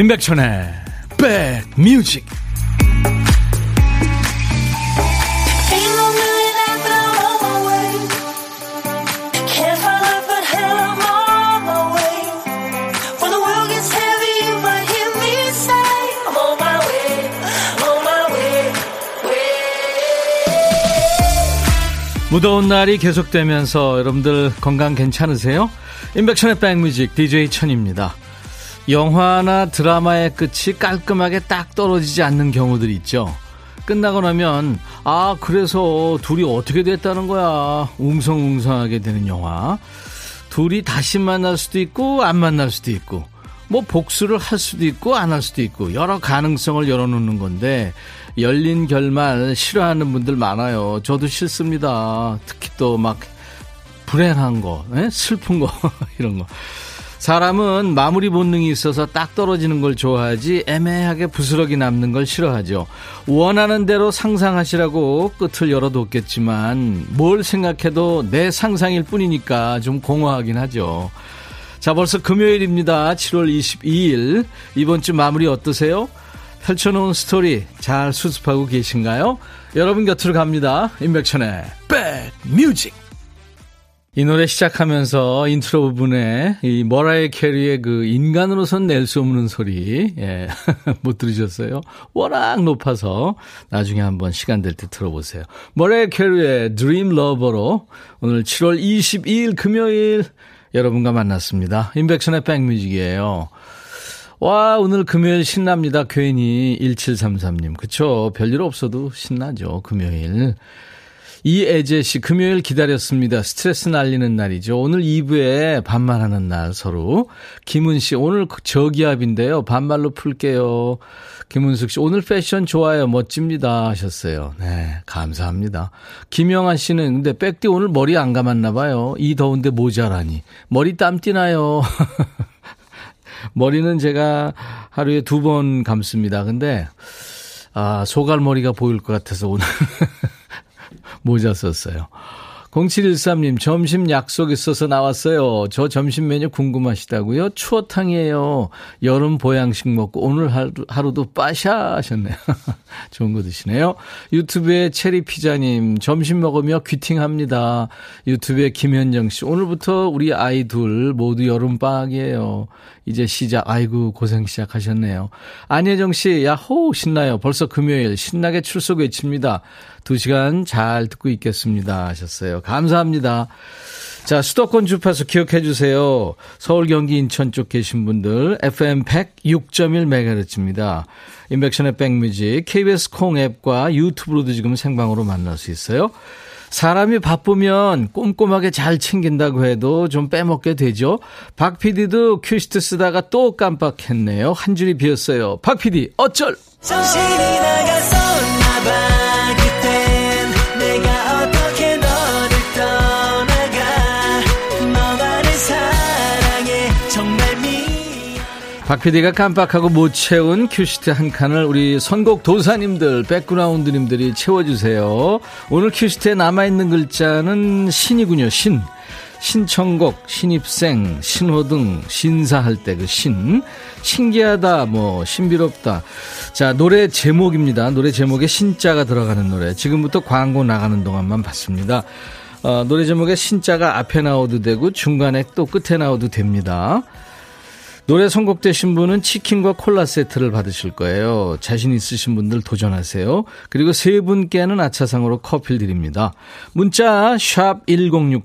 임백천의 백뮤직 무더운 날이 계속되면서 여러분들 건강 괜찮으세요? 임백천의 백뮤직 DJ 천입니다. 영화나 드라마의 끝이 깔끔하게 딱 떨어지지 않는 경우들이 있죠. 끝나고 나면 아 그래서 둘이 어떻게 됐다는 거야 웅성웅성하게 되는 영화 둘이 다시 만날 수도 있고 안 만날 수도 있고 뭐 복수를 할 수도 있고 안 할 수도 있고 여러 가능성을 열어놓는 건데 열린 결말 싫어하는 분들 많아요 저도 싫습니다 특히 또 막 불행한 거 에? 예? 슬픈 거 이런 거 사람은 마무리 본능이 있어서 딱 떨어지는 걸 좋아하지 애매하게 부스러기 남는 걸 싫어하죠. 원하는 대로 상상하시라고 끝을 열어뒀겠지만 뭘 생각해도 내 상상일 뿐이니까 좀 공허하긴 하죠. 자, 벌써 금요일입니다. 7월 22일. 이번 주 마무리 어떠세요? 펼쳐놓은 스토리 잘 수습하고 계신가요? 여러분 곁으로 갑니다. 임백천의 백 뮤직. 이 노래 시작하면서 인트로 부분에 이 머라이 캐리의 그 인간으로선 낼 수 없는 소리 예. 못 들으셨어요? 워낙 높아서 나중에 한번 시간 될 때 들어보세요. 머라이 캐리의 Dreamlover로 오늘 7월 22일 금요일 여러분과 만났습니다. 임백천의 백뮤직이에요. 와, 오늘 금요일 신납니다. 괜히 1733님. 그쵸. 별일 없어도 신나죠. 금요일. 이애재 씨, 금요일 기다렸습니다. 스트레스 날리는 날이죠. 오늘 2부에 반말하는 날 서로. 김은 씨, 오늘 저기압인데요. 반말로 풀게요. 김은숙 씨, 오늘 패션 좋아요. 멋집니다. 하셨어요. 네, 감사합니다. 김영아 씨는, 근데 백디 오늘 머리 안 감았나 봐요. 이 더운데 모자라니. 머리 땀 띠 나요? 머리는 제가 하루에 두 번 감습니다. 근데, 아, 소갈머리가 보일 것 같아서 오늘. 모자 썼어요. 0713님, 점심 약속 있어서 나왔어요. 저 점심 메뉴 궁금하시다고요? 추어탕이에요. 여름 보양식 먹고 오늘 하루, 하루도 빠샤 하셨네요. 좋은 거 드시네요. 유튜브에 체리 피자님, 점심 먹으며 귀팅합니다. 유튜브에 김현정 씨, 오늘부터 우리 아이 둘 모두 여름방학이에요. 이제 시작. 아이고, 고생 시작하셨네요. 안혜정 씨, 야호, 신나요. 벌써 금요일 신나게 출석 외칩니다. 두 시간 잘 듣고 있겠습니다. 하셨어요. 감사합니다. 자, 수도권 주파수 기억해 주세요. 서울, 경기, 인천 쪽 계신 분들, FM 106.1MHz입니다. 인백션의 백뮤직, KBS 콩 앱과 유튜브로도 지금 생방으로 만날 수 있어요. 사람이 바쁘면 꼼꼼하게 잘 챙긴다고 해도 좀 빼먹게 되죠. 박 PD도 큐시트 쓰다가 또 깜빡했네요. 한 줄이 비었어요. 박 PD, 어쩔! 정신이 나갔었 박 PD가 깜빡하고 못 채운 큐시트 한 칸을 우리 선곡 도사님들, 백그라운드님들이 채워주세요. 오늘 큐시트에 남아있는 글자는 신이군요, 신. 신청곡, 신입생, 신호등, 신사할 때 그 신. 신기하다, 뭐, 신비롭다. 자, 노래 제목입니다. 노래 제목에 신자가 들어가는 노래. 지금부터 광고 나가는 동안만 봤습니다. 어, 노래 제목에 신자가 앞에 나오도 되고 중간에 또 끝에 나오도 됩니다. 노래 선곡되신 분은 치킨과 콜라 세트를 받으실 거예요. 자신 있으신 분들 도전하세요. 그리고 세 분께는 아차상으로 커피를 드립니다. 문자 1061,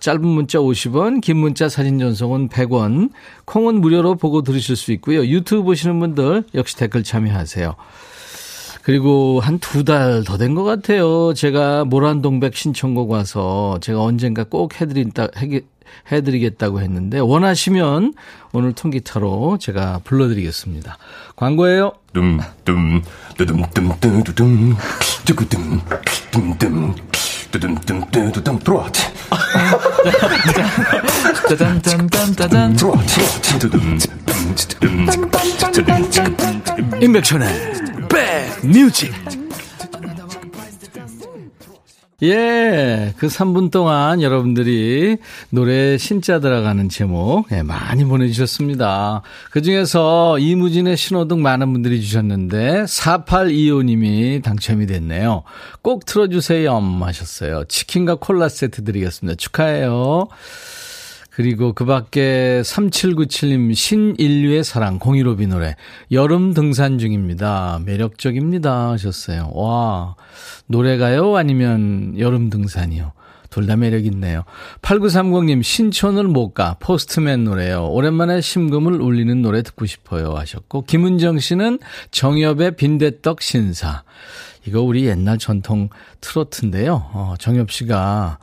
짧은 문자 50원, 긴 문자 사진 전송은 100원, 콩은 무료로 보고 들으실 수 있고요. 유튜브 보시는 분들 역시 댓글 참여하세요. 그리고 한 두 달 더 된 것 같아요. 제가 모란동백 신청곡 와서 제가 언젠가 꼭 해드린다, 해드리겠다고 했는데 원하시면 오늘 통기타로 제가 불러드리겠습니다. 광고예요. 둠둠 뚜둠둠뚜둠 뚜구둠 둠둠 뚜둠둠뚜둠 트로트 짜잔짠짠짠 트로트 임백천의 백뮤직 예, 그 3분 동안 여러분들이 노래 신자 들어가는 제목 예, 많이 보내주셨습니다. 그 중에서 이무진의 신호등 많은 분들이 주셨는데 4825님이 당첨이 됐네요. 꼭 틀어주세요 하셨어요. 치킨과 콜라 세트 드리겠습니다. 축하해요. 그리고 그 밖에 3797님 신인류의 사랑 공이로비 노래 여름 등산 중입니다. 매력적입니다 하셨어요. 와 노래가요 아니면 여름 등산이요? 둘 다 매력 있네요. 8930님 신촌을 못 가 포스트맨 노래요. 오랜만에 심금을 울리는 노래 듣고 싶어요 하셨고 김은정 씨는 정엽의 빈대떡 신사 이거 우리 옛날 전통 트로트인데요. 어, 정엽 씨가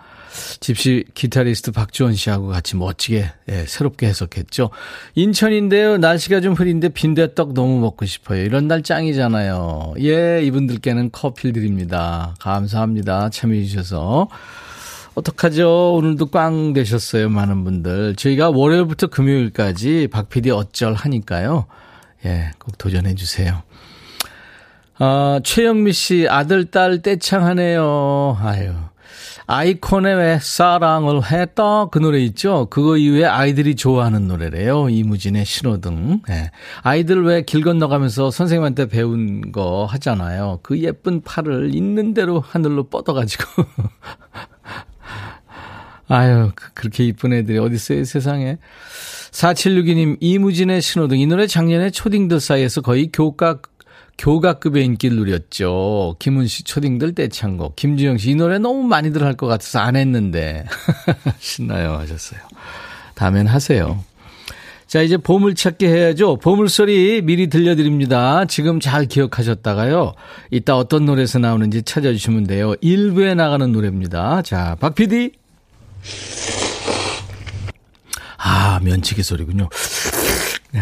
집시 기타리스트 박주원 씨하고 같이 멋지게 예, 새롭게 해석했죠. 인천인데요. 날씨가 좀 흐린데 빈대떡 너무 먹고 싶어요. 이런 날 짱이잖아요. 예, 이분들께는 커피 드립니다. 감사합니다. 참여해 주셔서. 어떡하죠? 오늘도 꽝 되셨어요. 많은 분들. 저희가 월요일부터 금요일까지 박 PD 어쩔 하니까요. 예, 꼭 도전해 주세요. 아, 최영미 씨, 아들, 딸 떼창하네요. 아유. 아이콘의 왜 사랑을 했다 그 노래 있죠. 그거 이후에 아이들이 좋아하는 노래래요. 이무진의 신호등. 네. 아이들 왜 길 건너가면서 선생님한테 배운 거 하잖아요. 그 예쁜 팔을 있는 대로 하늘로 뻗어가지고. 아유, 그, 그렇게 이쁜 애들이 어딨어요, 세상에. 4762님, 이무진의 신호등. 이 노래 작년에 초딩들 사이에서 거의 교과 교가급의 인기를 누렸죠. 김은 씨 초딩들 떼창곡. 김주영 씨 이 노래 너무 많이들 할 것 같아서 안 했는데. 신나요 하셨어요. 다음엔 하세요. 자, 이제 보물찾기 해야죠. 보물소리 미리 들려드립니다. 지금 잘 기억하셨다가요. 이따 어떤 노래에서 나오는지 찾아주시면 돼요. 1부에 나가는 노래입니다. 자, 박 PD. 아, 면치기 소리군요. 네.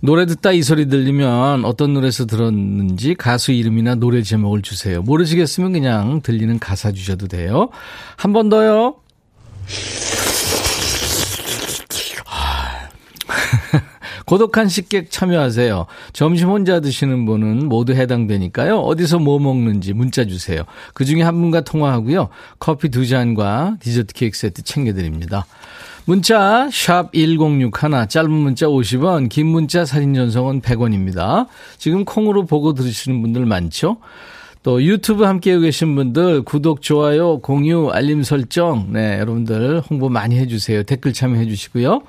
노래 듣다 이 소리 들리면 어떤 노래에서 들었는지 가수 이름이나 노래 제목을 주세요. 모르시겠으면 그냥 들리는 가사 주셔도 돼요. 한 번 더요. 고독한 식객 참여하세요. 점심 혼자 드시는 분은 모두 해당되니까요. 어디서 뭐 먹는지 문자 주세요. 그 중에 한 분과 통화하고요. 커피 두 잔과 디저트 케이크 세트 챙겨드립니다. 문자 1061, 짧은 문자 50원, 긴 문자 사진 전송은 100원입니다. 지금 콩으로 보고 들으시는 분들 많죠? 또 유튜브 함께 계신 분들 구독, 좋아요, 공유, 알림 설정 네, 여러분들 홍보 많이 해 주세요. 댓글 참여해 주시고요.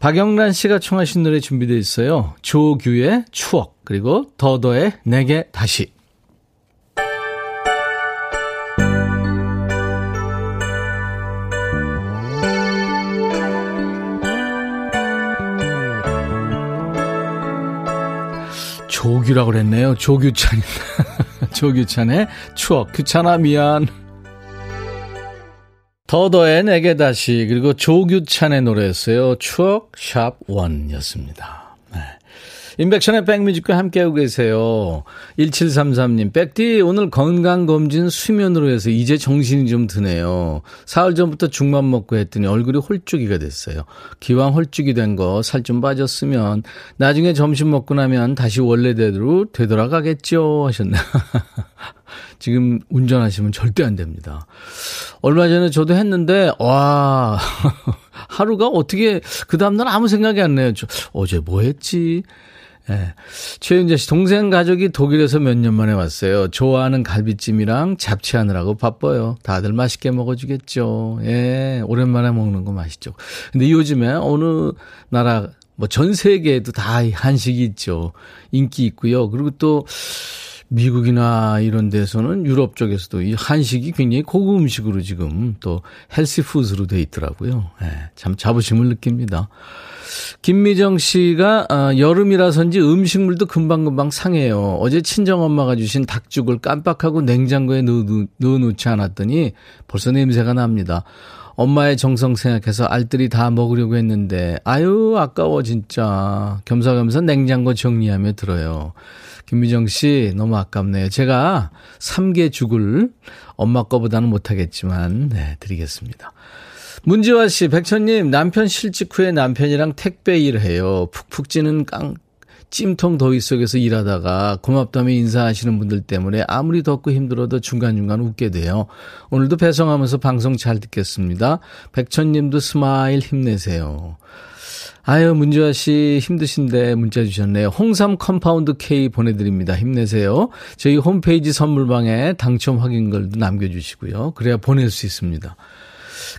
박영란 씨가 청하신 노래 준비되어 있어요. 조규의 추억 그리고 더더의 내게 다시 조규라고 그랬네요. 조규찬입니다. 조규찬의 추억. 규찬아 미안. 더더의 내게 다시 그리고 조규찬의 노래였어요. 추억 샵 원 이었습니다. 인백션의 백뮤직과 함께하고 계세요. 1733님, 백디 오늘 건강검진 수면으로 해서 이제 정신이 좀 드네요. 사흘 전부터 죽만 먹고 했더니 얼굴이 홀쭉이가 됐어요. 기왕 홀쭉이 된 거 살 좀 빠졌으면 나중에 점심 먹고 나면 다시 원래대로 되돌아가겠죠 하셨네요. 지금 운전하시면 절대 안 됩니다. 얼마 전에 저도 했는데, 와, 하루가 어떻게, 그 다음날 아무 생각이 안 나요. 저, 어제 뭐 했지? 예. 최윤재 씨, 동생 가족이 독일에서 몇 년 만에 왔어요. 좋아하는 갈비찜이랑 잡채하느라고 바빠요. 다들 맛있게 먹어주겠죠. 예, 오랜만에 먹는 거 맛있죠. 근데 요즘에 어느 나라, 뭐 전 세계에도 다 한식이 있죠. 인기 있고요. 그리고 또, 미국이나 이런 데서는 유럽 쪽에서도 이 한식이 굉장히 고급 음식으로 지금 또 헬시 푸드로 돼 있더라고요. 예, 참 자부심을 느낍니다. 김미정 씨가 아, 여름이라서인지 음식물도 금방금방 상해요. 어제 친정엄마가 주신 닭죽을 깜빡하고 냉장고에 넣어, 넣어놓지 않았더니 벌써 냄새가 납니다. 엄마의 정성 생각해서 알뜰히 다 먹으려고 했는데 아유 아까워 진짜 겸사겸사 냉장고 정리하며 들어요. 김미정 씨 너무 아깝네요. 제가 삼계 죽을 엄마 거보다는 못하겠지만 네 드리겠습니다. 문지화 씨, 백천님, 남편 실직 후에 남편이랑 택배 일 해요. 푹푹 찌는 깡, 찜통 더위 속에서 일하다가 고맙다며 인사하시는 분들 때문에 아무리 덥고 힘들어도 중간중간 웃게 돼요. 오늘도 배송하면서 방송 잘 듣겠습니다. 백천님도 스마일 힘내세요. 아유, 문주아 씨 힘드신데 문자 주셨네요. 홍삼 compound K 보내드립니다. 힘내세요. 저희 홈페이지 선물방에 당첨 확인글도 남겨주시고요. 그래야 보낼 수 있습니다.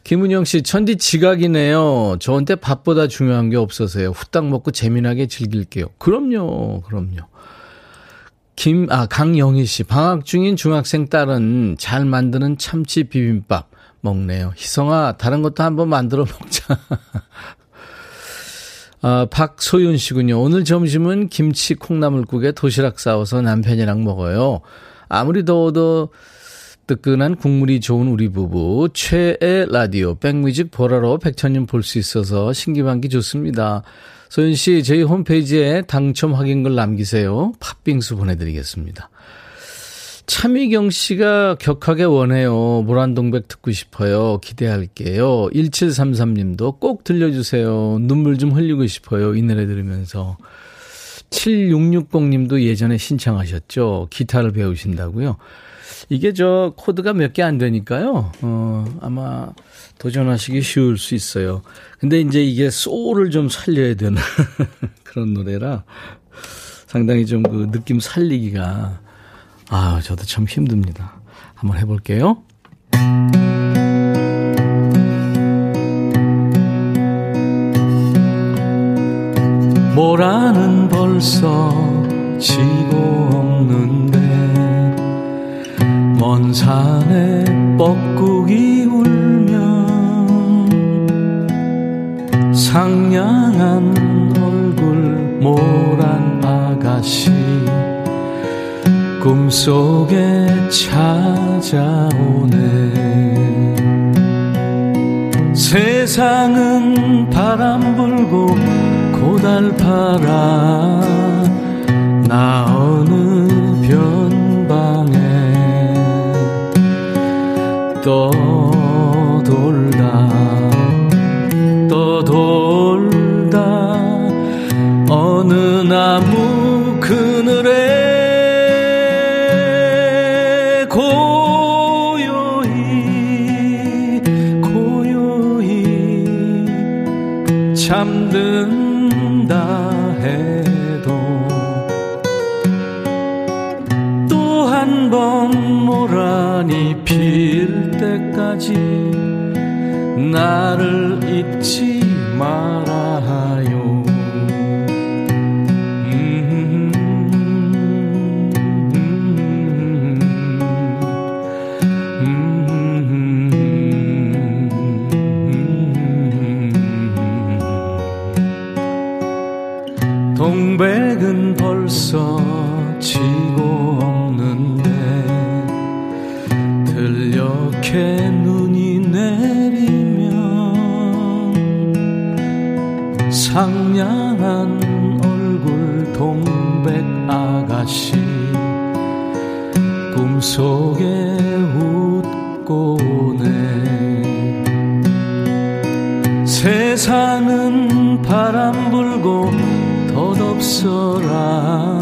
김은영 씨, 천디 지각이네요. 저한테 밥보다 중요한 게 없어서요. 후딱 먹고 재미나게 즐길게요. 그럼요, 그럼요. 김, 아, 강영희 씨, 방학 중인 중학생 딸은 잘 만드는 참치 비빔밥 먹네요. 희성아, 다른 것도 한번 만들어 먹자. 아, 박소윤 씨군요. 오늘 점심은 김치 콩나물국에 도시락 싸워서 남편이랑 먹어요. 아무리 더워도 뜨끈한 국물이 좋은 우리 부부 최애 라디오 백뮤직 보라로 백천님 볼 수 있어서 신기반기 좋습니다. 소윤 씨 저희 홈페이지에 당첨 확인글 남기세요. 팥빙수 보내드리겠습니다. 차미경 씨가 격하게 원해요. 모란동백 듣고 싶어요. 기대할게요. 1733님도 꼭 들려주세요. 눈물 좀 흘리고 싶어요. 이 노래 들으면서. 7660님도 예전에 신청하셨죠. 기타를 배우신다고요. 이게 저 코드가 몇 개 안 되니까요. 어, 아마 도전하시기 쉬울 수 있어요. 근데 이제 이게 소울을 좀 살려야 되는 그런 노래라 상당히 좀 그 느낌 살리기가 아, 저도 참 힘듭니다. 한번 해볼게요. 모라는 벌써 지고 없는데 먼 산에 뻐꾸기 울면 상냥한 얼굴 모란 아가씨 꿈속에 찾아오네. 세상은 바람 불고 고달파라. 나 어느 변방에 떠 때까지 나를 잊지 말아요. 동백은 벌써 지고 없는데 들녘에 상냥한 얼굴 동백 아가씨 꿈속에 웃고 오네. 세상은 바람 불고 덧없어라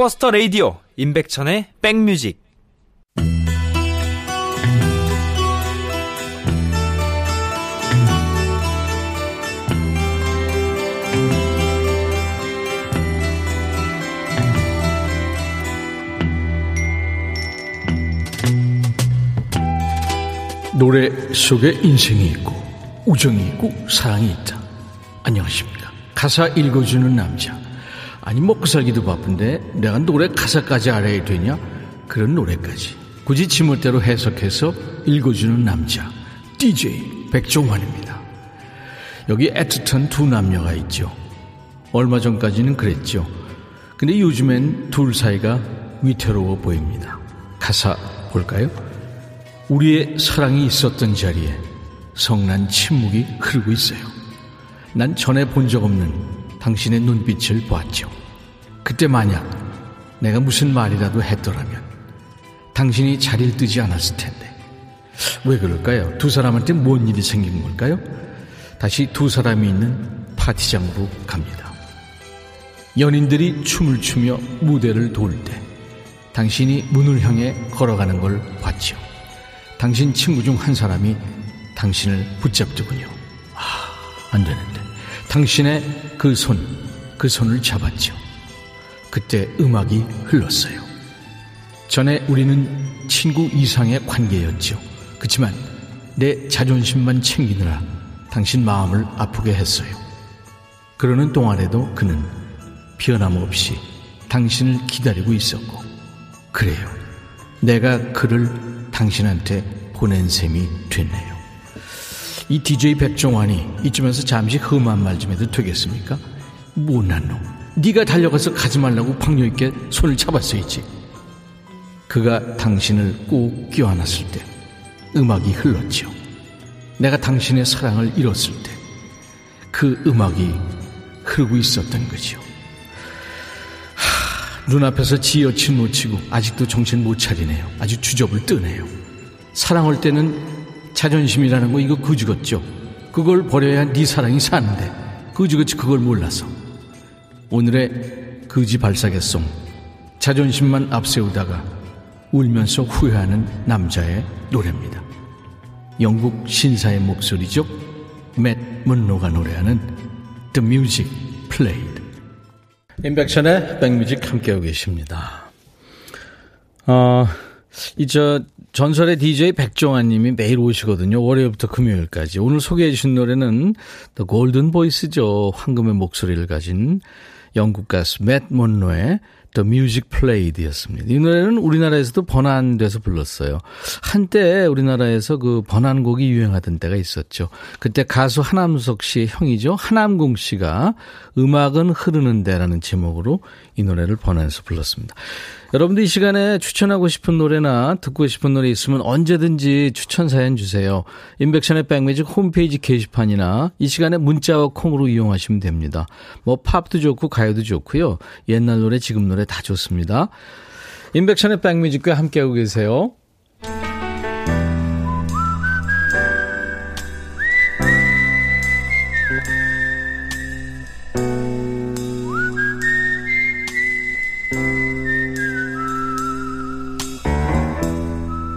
블록버스터 레이디오 임백천의 백뮤직 노래 속에 인생이 있고 우정이 있고 사랑이 있다. 안녕하십니까. 가사 읽어주는 남자. 아니 먹고 살기도 바쁜데 내가 노래 가사까지 알아야 되냐? 그런 노래까지. 굳이 지멋대로 해석해서 읽어주는 남자. DJ 백종환입니다. 여기 애틋한 두 남녀가 있죠. 얼마 전까지는 그랬죠. 근데 요즘엔 둘 사이가 위태로워 보입니다. 가사 볼까요? 우리의 사랑이 있었던 자리에 성난 침묵이 흐르고 있어요. 난 전에 본 적 없는 당신의 눈빛을 보았죠. 그때 만약 내가 무슨 말이라도 했더라면 당신이 자리를 뜨지 않았을 텐데. 왜 그럴까요? 두 사람한테 뭔 일이 생긴 걸까요? 다시 두 사람이 있는 파티장으로 갑니다. 연인들이 춤을 추며 무대를 돌 때 당신이 문을 향해 걸어가는 걸 봤죠. 당신 친구 중 한 사람이 당신을 붙잡더군요. 아, 안 되는데. 당신의 그 손, 그 손을 잡았죠. 그때 음악이 흘렀어요. 전에 우리는 친구 이상의 관계였죠. 그렇지만 내 자존심만 챙기느라 당신 마음을 아프게 했어요. 그러는 동안에도 그는 변함없이 당신을 기다리고 있었고, 그래요. 내가 그를 당신한테 보낸 셈이 됐네요. 이 DJ 백종환이 이쯤에서 잠시 험한 말 좀 해도 되겠습니까? 못난 놈. 네가 달려가서 가지 말라고 박력 있게 손을 잡았어야지. 그가 당신을 꼭 껴안았을 때 음악이 흘렀죠. 내가 당신의 사랑을 잃었을 때 그 음악이 흐르고 있었던 거죠. 하, 눈앞에서 지어친 놓치고 아직도 정신 못 차리네요. 아주 주접을 뜨네요. 사랑할 때는 자존심이라는 거 이거 그지같죠. 그걸 버려야 네 사랑이 사는데 그지같이 그걸 몰라서 오늘의 그지 발사계송 자존심만 앞세우다가 울면서 후회하는 남자의 노래입니다. 영국 신사의 목소리죠. 맷 문로가 노래하는 The Music Played. 인백션의 백뮤직 함께하고 계십니다. 어, 이저 전설의 DJ 백종환 님이 매일 오시거든요. 월요일부터 금요일까지. 오늘 소개해 주신 노래는 The Golden Voice죠. 황금의 목소리를 가진 영국 가수 맷 monro의 The Music Played 였습니다. 이 노래는 우리나라에서도 번안돼서 불렀어요. 한때 우리나라에서 그 번안곡이 유행하던 때가 있었죠. 그때 가수 하남석 씨의 형이죠. 하남공 씨가 음악은 흐르는 데라는 제목으로 이 노래를 번안해서 불렀습니다. 여러분들 이 시간에 추천하고 싶은 노래나 듣고 싶은 노래 있으면 언제든지 추천 사연 주세요. 인백션의 백매직 홈페이지 게시판이나 이 시간에 문자와 콩으로 이용하시면 됩니다. 뭐 팝도 좋고 가요도 좋고요. 옛날 노래 지금 노래 다 좋습니다. 인백션의 백뮤직과 함께하고 계세요.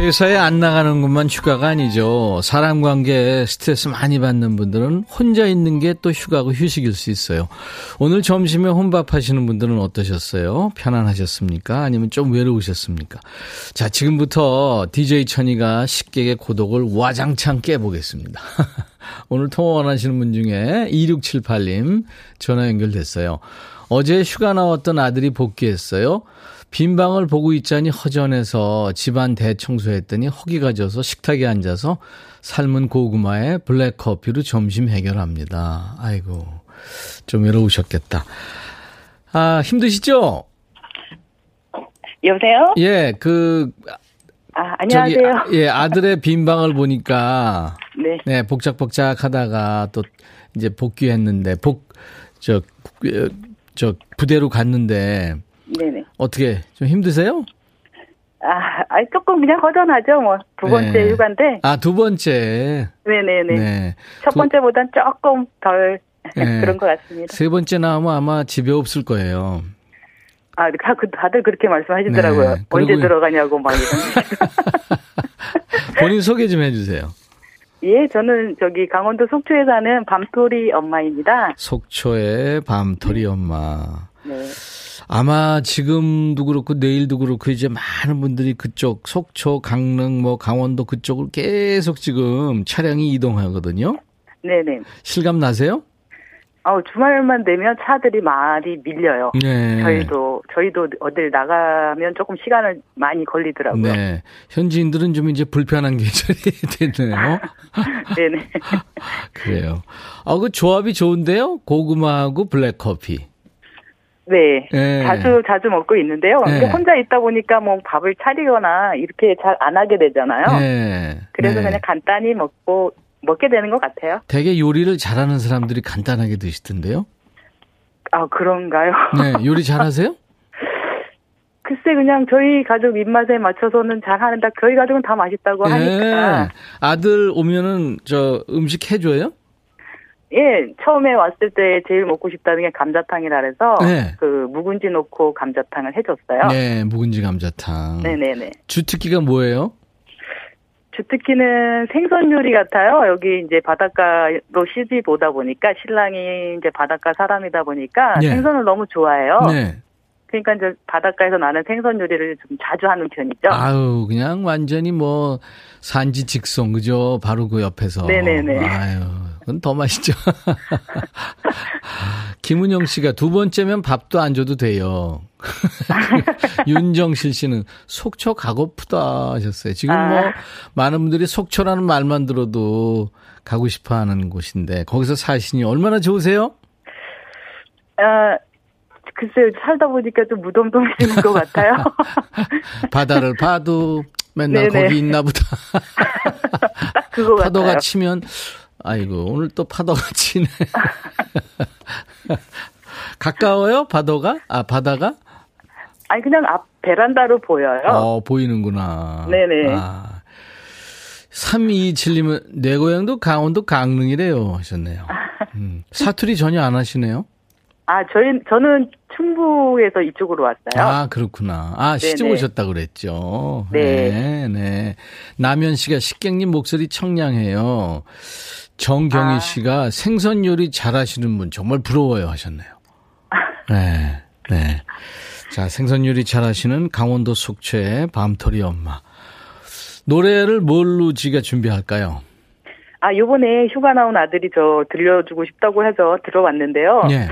회사에 안 나가는 것만 휴가가 아니죠. 사람 관계에 스트레스 많이 받는 분들은 혼자 있는 게 또 휴가고 휴식일 수 있어요. 오늘 점심에 혼밥 하시는 분들은 어떠셨어요? 편안하셨습니까? 아니면 좀 외로우셨습니까? 자, 지금부터 DJ 천이가 식객의 고독을 와장창 깨보겠습니다. 오늘 통화 원하시는 분 중에 2678님 전화 연결됐어요. 어제 휴가 나왔던 아들이 복귀했어요. 빈 방을 보고 있자니 허전해서 집안 대청소했더니 허기가 져서 식탁에 앉아서 삶은 고구마에 블랙커피로 점심 해결합니다. 아이고, 좀 외로우셨겠다. 아, 힘드시죠? 여보세요? 예, 그, 아, 안녕하세요. 저기, 예, 아들의 빈 방을 보니까, 네. 네, 복작복작 하다가 또 이제 복귀했는데, 복, 저, 저, 부대로 갔는데, 네네. 어떻게 좀 힘드세요? 아, 아니, 조금 그냥 허전하죠, 뭐. 두 번째 네. 휴가인데. 아, 두 번째. 네 네네. 네. 첫 두- 번째보단 조금 덜 네. 그런 것 같습니다. 세 번째 나오면 아마 집에 없을 거예요. 아, 다, 그- 다들 그렇게 말씀하시더라고요. 네. 언제 들어가냐고 막 이런. 본인 소개 좀 해주세요. 예, 저는 저기 강원도 속초에 사는 밤토리 엄마입니다. 속초의 밤토리 엄마. 네. 아마 지금도 그렇고 내일도 그렇고 이제 많은 분들이 그쪽 속초, 강릉, 뭐 강원도 그쪽을 계속 지금 차량이 이동하거든요. 네네. 실감 나세요? 어, 주말만 되면 차들이 많이 밀려요. 네. 저희도, 저희도 어딜 나가면 조금 시간을 많이 걸리더라고요. 네. 현지인들은 좀 이제 불편한 계절이 됐네요. 네네. 그래요. 아, 그 조합이 좋은데요? 고구마하고 블랙커피. 네. 네. 자주, 자주 먹고 있는데요. 네. 근데 혼자 있다 보니까 뭐 밥을 차리거나 이렇게 잘 안 하게 되잖아요. 네. 그래서 네. 그냥 간단히 먹고, 먹게 되는 것 같아요. 되게 요리를 잘하는 사람들이 간단하게 드시던데요? 아, 그런가요? 네. 요리 잘하세요? 글쎄, 그냥 저희 가족 입맛에 맞춰서는 잘 하는데, 저희 가족은 다 맛있다고 하니까. 네. 아들 오면은 저 음식 해줘요? 예, 처음에 왔을 때 제일 먹고 싶다는 게 감자탕이라 그래서, 네. 그, 묵은지 넣고 감자탕을 해줬어요. 네. 묵은지 감자탕. 네네네. 주특기가 뭐예요? 주특기는 생선 요리 같아요. 여기 이제 바닷가로 시집 오다 보니까 신랑이 이제 바닷가 사람이다 보니까 네. 생선을 너무 좋아해요. 네. 그러니까 이제 바닷가에서 나는 생선 요리를 좀 자주 하는 편이죠. 아유, 그냥 완전히 뭐 산지 직송 그죠? 바로 그 옆에서. 네네네. 아유, 그건 더 맛있죠. 김은영 씨가 두 번째면 밥도 안 줘도 돼요. 윤정실 씨는 속초 가고프다 하셨어요. 지금 아. 뭐 많은 분들이 속초라는 말만 들어도 가고 싶어 하는 곳인데 거기서 사시니 얼마나 좋으세요? 아, 글쎄요, 살다 보니까 좀 무덤덤해지는 것 같아요. 바다를 봐도 맨날 네네. 거기 있나 보다. 파도가 같아요. 치면 아이고 오늘 또 파도가 치네. 가까워요 파도가? 아 바다가? 아니, 그냥 앞 베란다로 보여요. 어 보이는구나. 네네. 아, 3227님은 내 고향도 강원도 강릉이래요 하셨네요. 음, 사투리 전혀 안 하시네요. 아, 저희, 저는 충북에서 이쪽으로 왔어요. 아 그렇구나. 아 시집. 오셨다 그랬죠. 네. 네, 네. 남현 씨가 식객님 목소리 청량해요. 정경희 아. 씨가 생선 요리 잘하시는 분 정말 부러워요 하셨네요. 네, 네. 자 생선 요리 잘하시는 강원도 속초의 밤토리 엄마. 노래를 뭘로 지가 준비할까요? 아, 요번에 휴가 나온 아들이 저 들려주고 싶다고 해서 들어왔는데요. 네.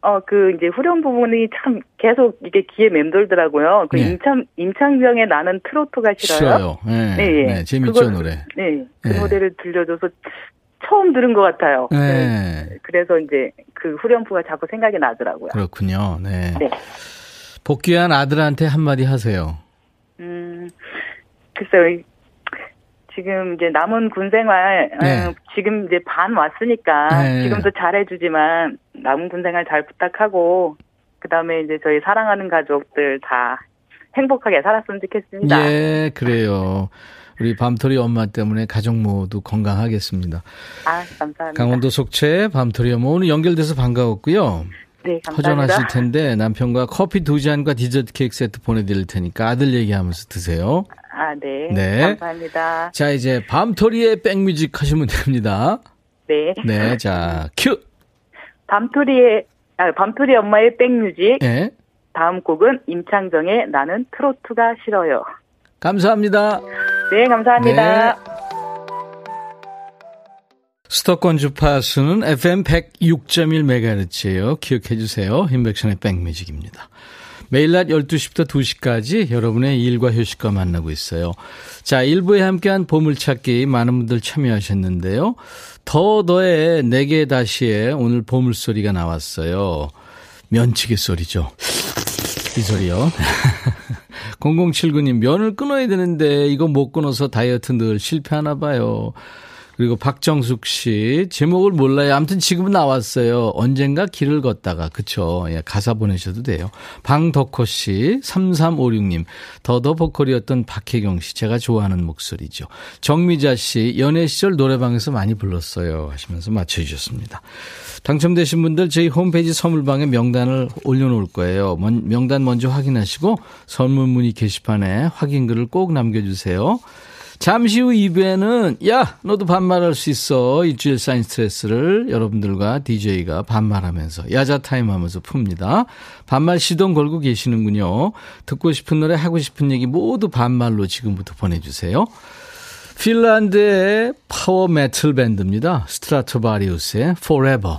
어, 그, 이제 후렴 부분이 참 계속 이게 귀에 맴돌더라고요. 그 네. 임창, 임창정의 나는 트로트가 싫어요. 싫어요. 네, 네, 예. 네, 재밌죠 그걸- 노래. 네. 그 네. 노래를 들려줘서 처음 들은 것 같아요. 네, 그래서 이제 그 후렴구가 자꾸 생각이 나더라고요. 그렇군요. 네. 네. 복귀한 아들한테 한마디 하세요. 음, 글쎄요. 이- 지금 이제 남은 군 생활, 네. 음, 지금 이제 반 왔으니까 네. 지금도 잘해주지만 남은 군 생활 잘 부탁하고 그 다음에 이제 저희 사랑하는 가족들 다 행복하게 살았으면 좋겠습니다. 예, 그래요. 우리 밤토리 엄마 때문에 가족 모두 건강하겠습니다. 아, 감사합니다. 강원도 속초 밤토리 엄마 오늘 연결돼서 반가웠고요. 네, 감사합니다. 허전하실 텐데 남편과 커피 두 잔과 디저트 케이크 세트 보내드릴 테니까 아들 얘기하면서 드세요. 아, 네. 네. 감사합니다. 자, 이제 밤토리의 백뮤직 하시면 됩니다. 네. 네, 자, 큐! 밤토리의, 아, 밤토리 엄마의 백뮤직. 네. 다음 곡은 임창정의 나는 트로트가 싫어요. 감사합니다. 네, 감사합니다. 네. 수도권 주파수는 FM 106.1MHz예요. 기억해 주세요. 인백션의 백뮤직입니다. 매일 낮 12시부터 2시까지 여러분의 일과 휴식과 만나고 있어요. 자, 1부에 함께한 보물찾기 많은 분들 참여하셨는데요. 더 더의 네개 다시에 오늘 보물소리가 나왔어요. 면치기 소리죠. 이 소리요. 0079님, 면을 끊어야 되는데 이거 못 끊어서 다이어트 늘 실패하나 봐요. 그리고 박정숙 씨 제목을 몰라요. 아무튼 지금은 나왔어요. 언젠가 길을 걷다가 그쵸? 예, 가사 보내셔도 돼요. 방덕호 씨, 3356님 더더 보컬이었던 박혜경 씨 제가 좋아하는 목소리죠. 정미자 씨 연애 시절 노래방에서 많이 불렀어요 하시면서 맞춰주셨습니다. 당첨되신 분들 저희 홈페이지 선물방에 명단을 올려놓을 거예요. 명단 먼저 확인하시고 선물 문의 게시판에 확인글을 꼭 남겨주세요. 잠시 후 2부에는 야 너도 반말할 수 있어 일주일 쌓인 스트레스를 여러분들과 DJ가 반말하면서 야자타임 하면서 풉니다. 반말 시동 걸고 계시는군요. 듣고 싶은 노래 하고 싶은 얘기 모두 반말로 지금부터 보내주세요. 핀란드의 power metal 밴드입니다. 스트라토바리우스의 Forever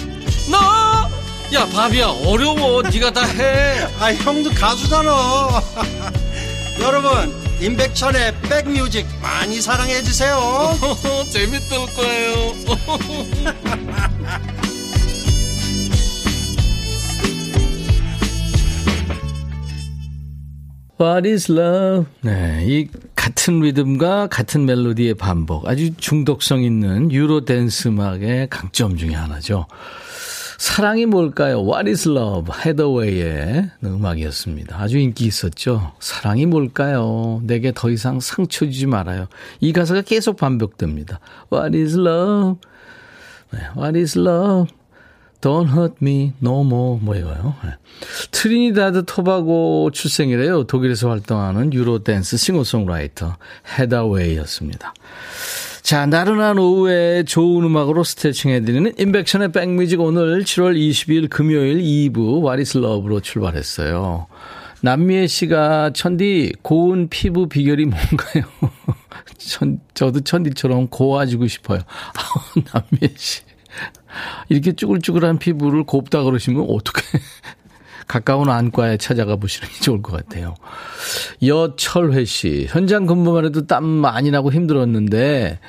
너? 야 바비야 어려워. 네가 다 해. 아 형도 가수잖아 여러분 임백천의 백뮤직 많이 사랑해 주세요. 재밌을 거예요. What is love? 네, 이 같은 리듬과 같은 멜로디의 반복, 아주 중독성 있는 유로 댄스 음악의 강점 중의 하나죠. 사랑이 뭘까요? What is love? 헤더웨이의 음악이었습니다. 아주 인기 있었죠. 사랑이 뭘까요? 내게 더 이상 상처 주지 말아요. 이 가사가 계속 반복됩니다. What is love? 네, What is love? Don't hurt me no more 뭐 이거요. 네. 트리니다드 토바고 출생이래요. 독일에서 활동하는 유로 댄스 싱어송라이터 헤다웨이였습니다. 자, 나른한 오후에 좋은 음악으로 스트레칭 해드리는 임백천의 백뮤직 오늘 7월 20일 금요일 2부 What Is Love로 출발했어요. 남미애 씨가 천디 고운 피부 비결이 뭔가요? 천, 저도 천디처럼 고와지고 싶어요. 남미애 씨. 이렇게 쭈글쭈글한 피부를 곱다 그러시면 어떻게 가까운 안과에 찾아가 보시는 게 좋을 것 같아요. 여철회 씨, 현장 근무만 해도 땀 많이 나고 힘들었는데,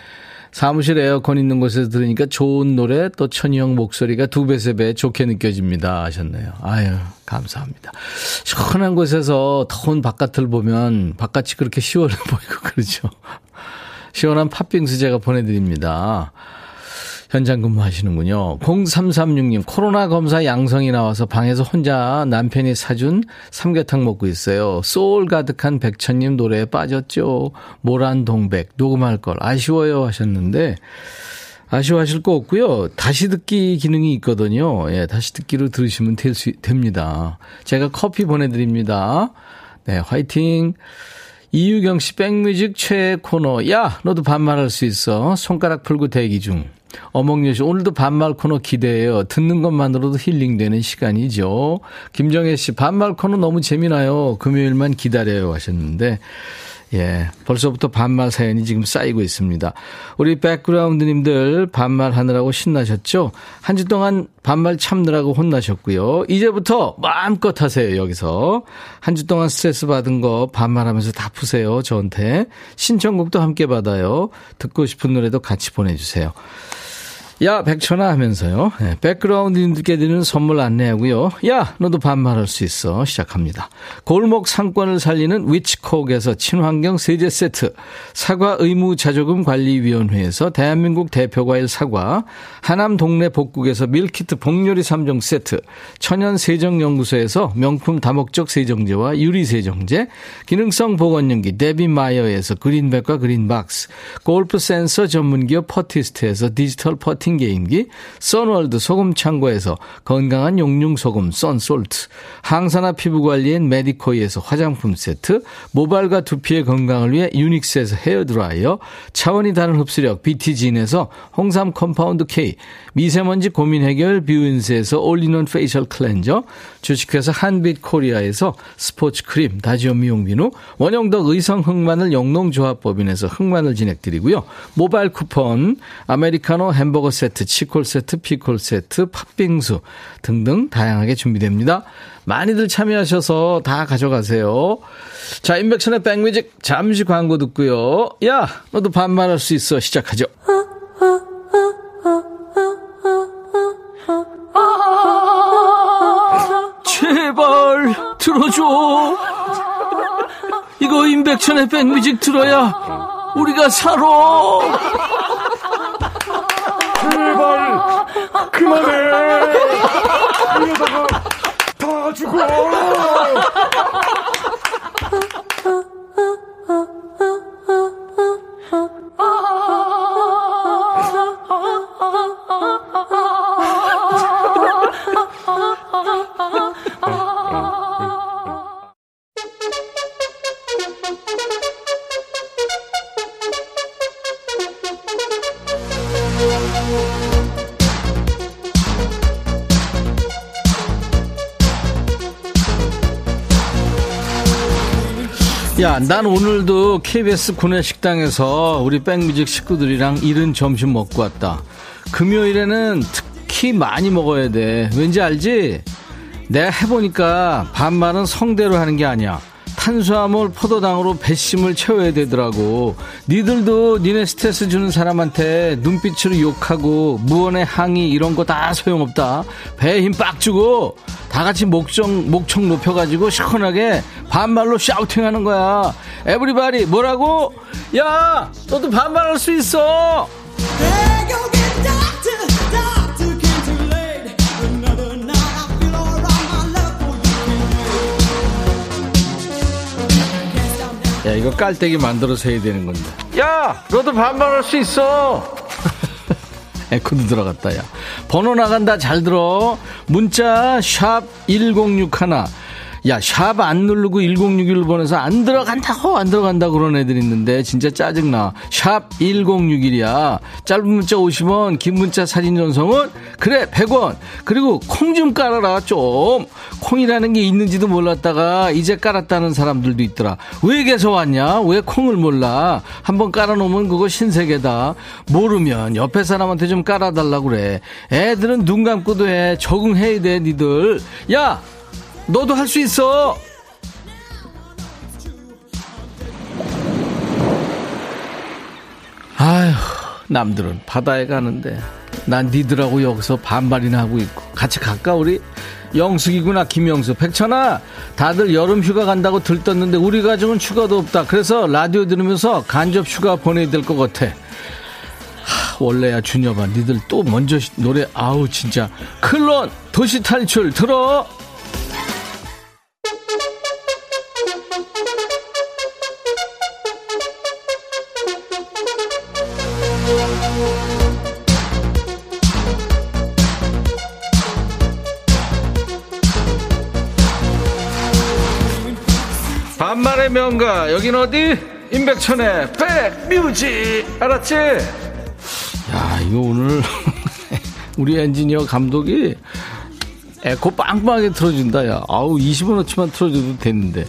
사무실 에어컨 있는 곳에서 들으니까 좋은 노래 또 천희영 목소리가 두 배, 세 배 좋게 느껴집니다. 하셨네요. 아유, 감사합니다. 시원한 곳에서 더운 바깥을 보면 바깥이 그렇게 시원해 보이고 그러죠. 시원한 팥빙수 제가 보내드립니다. 현장 근무하시는군요. 0336님, 코로나 검사 양성이 나와서 방에서 혼자 남편이 사준 삼계탕 먹고 있어요. 소울 가득한 백천님 노래에 빠졌죠. 모란 동백, 녹음할 걸. 아쉬워요 하셨는데, 아쉬워하실 거 없고요. 다시 듣기 기능이 있거든요. 예, 다시 듣기로 들으시면 될 수, 됩니다. 제가 커피 보내드립니다. 네, 화이팅! 이유경 씨 백뮤직 최애 코너. 야, 너도 반말할 수 있어. 손가락 풀고 대기 중. 어몽여 씨, 오늘도 반말 코너 기대해요. 듣는 것만으로도 힐링되는 시간이죠. 김정혜 씨, 반말 코너 너무 재미나요. 금요일만 기다려요. 하셨는데, 예, 벌써부터 반말 사연이 지금 쌓이고 있습니다. 우리 백그라운드님들 반말 하느라고 신나셨죠? 한 주 동안 반말 참느라고 혼나셨고요. 이제부터 마음껏 하세요, 여기서. 한 주 동안 스트레스 받은 거 반말하면서 다 푸세요, 저한테. 신청곡도 함께 받아요. 듣고 싶은 노래도 같이 보내주세요. 야, 백천아 하면서요. 네, 백그라운드님들께 드리는 선물 안내하고요. 야, 너도 반말할 수 있어. 시작합니다. 골목 상권을 살리는 위치콕에서 친환경 세제 세트, 사과 의무 자조금 관리위원회에서 대한민국 대표과일 사과, 하남 동네 복국에서 밀키트 복요리 3종 세트, 천연 세정연구소에서 명품 다목적 세정제와 유리 세정제, 기능성 보건용기 데비마이어에서 그린백과 그린박스, 골프 센서 전문기업 퍼티스트에서 디지털 퍼팅 스팅 게임기, 선월드 소금 창고에서 건강한 용융 소금 썬솔트, 항산화 피부 관리엔 메디코이에서 화장품 세트, 모발과 두피의 건강을 위해 유닉스에서 헤어 드라이어, 차원이 다른 흡수력 BT진에서 홍삼 compound K, 미세먼지 고민 해결 뷰인스에서 all-in-one facial cleanser, 주식회사 한빛 코리아에서 스포츠 크림 다지오 미용 비누, 원형덕 의성 흑마늘 영농조합법인에서 흑마늘 진액 드리고요. 모바일 쿠폰, 아메리카노 햄버거 세트, 치콜 세트, 피콜 세트, 팥빙수 등등 다양하게 준비됩니다. 많이들 참여하셔서 다 가져가세요. 자, 임백천의 백뮤직 잠시 광고 듣고요. 야, 너도 반말할 수 있어. 시작하죠. 제발 들어줘. 이거 인백천의 백뮤직 들어야 우리가 살아. 제발 그만해. 이러다가 다 죽어. 난 오늘도 KBS 구내식당에서 우리 백뮤직 식구들이랑 이른 점심 먹고 왔다. 금요일에는 특히 많이 먹어야 돼. 왠지 알지? 내가 해보니까 반말은 성대로 하는 게 아니야. 탄수화물 포도당으로 배심을 채워야 되더라고. 니들도 니네 스트레스 주는 사람한테 눈빛으로 욕하고 무언의 항의 이런 거 다 소용없다. 배에 힘 빡 주고 다 같이 목청 목청 높여가지고 시원하게 반말로 샤우팅하는 거야. 에브리바디 뭐라고? 야, 너도 반말할 수 있어. 야, 이거 깔때기 만들어서 해야 되는 건데. 야, 너도 반말할 수 있어. 에코도 들어갔다, 야. 번호 나간다, 잘 들어. 문자, 샵 1061. 야, 샵 안 누르고 1061 번에서 안 들어간다고, 안 들어간다 그런 애들 있는데, 진짜 짜증나. 샵 1061이야. 짧은 문자 50원, 긴 문자 사진 전송은? 그래, 100원. 그리고 콩 좀 깔아라, 좀. 콩이라는 게 있는지도 몰랐다가, 이제 깔았다는 사람들도 있더라. 왜 계속 왔냐? 왜 콩을 몰라? 한번 깔아놓으면 그거 신세계다. 모르면 옆에 사람한테 좀 깔아달라고 그래. 애들은 눈 감고도 해. 적응해야 돼, 니들. 야! 너도 할 수 있어. 아휴, 남들은 바다에 가는데 난 니들하고 여기서 반말이나 하고 있고. 같이 갈까 우리? 영숙이구나 김영숙. 백천아 다들 여름 휴가 간다고 들떴는데 우리 가족은 휴가도 없다. 그래서 라디오 들으면서 간접 휴가 보내야 될 것 같아. 하, 원래야 준여봐 니들 또 먼저 노래 아우 진짜. 클론 도시 탈출 들어 반말의 명가 여긴 어디? 임백천의 백뮤직 알았지? 야 이거 오늘 우리 엔지니어 감독이 에코 빵빵하게 틀어준다 야 아우 20원어치만 틀어줘도 됐는데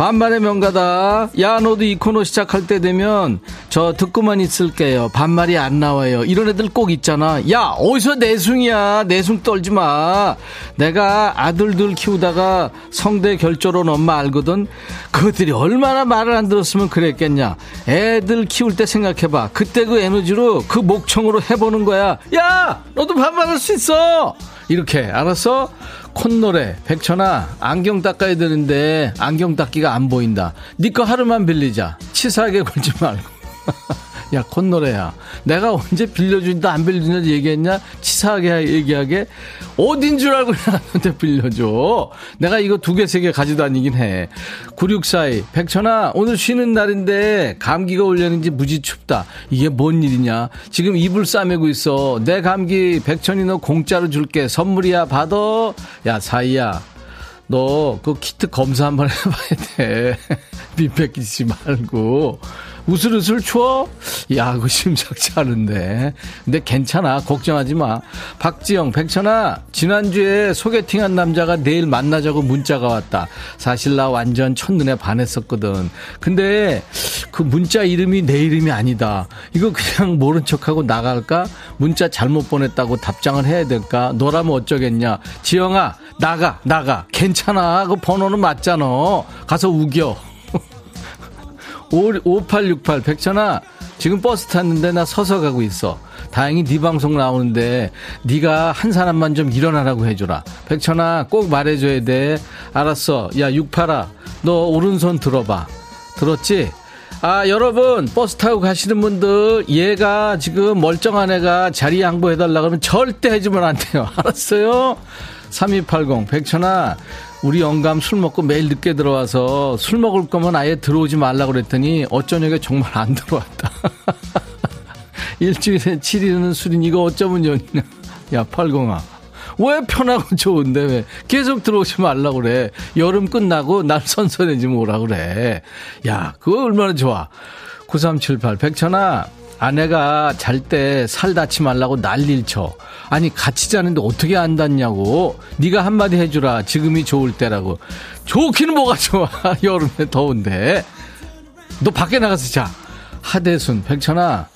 반말의 명가다. 야, 너도 이 코너 시작할 때 되면 저 듣고만 있을게요. 반말이 안 나와요. 이런 애들 꼭 있잖아. 야, 어디서 내숭이야. 내숭 떨지 마. 내가 아들들 키우다가 성대 결절온 엄마 알거든. 그들이 얼마나 말을 안 들었으면 그랬겠냐. 애들 키울 때 생각해봐. 그때 그 에너지로 그 목청으로 해보는 거야. 야, 너도 반말할 수 있어. 이렇게. 알았어? 콧노래 백천아 안경 닦아야 되는데 안경 닦기가 안 보인다. 니거 하루만 빌리자. 치사하게 굴지 말고 야 콧노래야. 내가 언제 빌려준다 안 빌려준다 얘기했냐? 치사하게 얘기하게 어딘 줄 알고 나한테 빌려줘. 내가 이거 두 개 세 개 가져다니긴 해 9642 백천아 오늘 쉬는 날인데 감기가 올려는지 무지 춥다. 이게 뭔 일이냐? 지금 이불 싸매고 있어. 내 감기 백천이 너 공짜로 줄게. 선물이야 받아. 야 사이야. 너 그 키트 검사 한번 해봐야 돼. 빈 뺏기지 말고. 우슬우슬 추워? 야, 그거 심상치 않은데. 근데 괜찮아. 걱정하지 마. 박지영, 백천아, 지난주에 소개팅한 남자가 내일 만나자고 문자가 왔다. 사실 나 완전 첫눈에 반했었거든. 근데 그 문자 이름이 내 이름이 아니다. 이거 그냥 모른 척하고 나갈까? 문자 잘못 보냈다고 답장을 해야 될까? 너라면 어쩌겠냐? 지영아, 나가, 나가. 괜찮아. 그 번호는 맞잖아. 가서 우겨. 5868 백천아 지금 버스 탔는데 나 서서 가고 있어. 다행히 네 방송 나오는데 네가 한 사람만 좀 일어나라고 해줘라. 백천아 꼭 말해줘야 돼. 알았어. 야 68아 너 오른손 들어봐. 들었지? 아 여러분 버스 타고 가시는 분들 얘가 지금 멀쩡한 애가 자리 양보해달라 그러면 절대 해주면 안 돼요. 알았어요? 3280 백천아 우리 영감 술 먹고 매일 늦게 들어와서 술 먹을 거면 아예 들어오지 말라고 그랬더니 어쩌냐게 정말 안 들어왔다. 일주일에 7일은 술인 이거 어쩌면 좋냐. 야, 팔공아. 왜 편하고 좋은데 왜 계속 들어오지 말라고 그래. 여름 끝나고 날 선선해지 뭐라 그래. 야, 그거 얼마나 좋아. 9378 백천아 아내가 잘 때살 닿지 말라고 난리를 쳐. 아니 같이 자는데 어떻게 안 닿냐고. 네가 한마디 해주라. 지금이 좋을 때라고. 좋기는 뭐가 좋아. 여름에 더운데. 너 밖에 나가서 자. 하대순 백천아.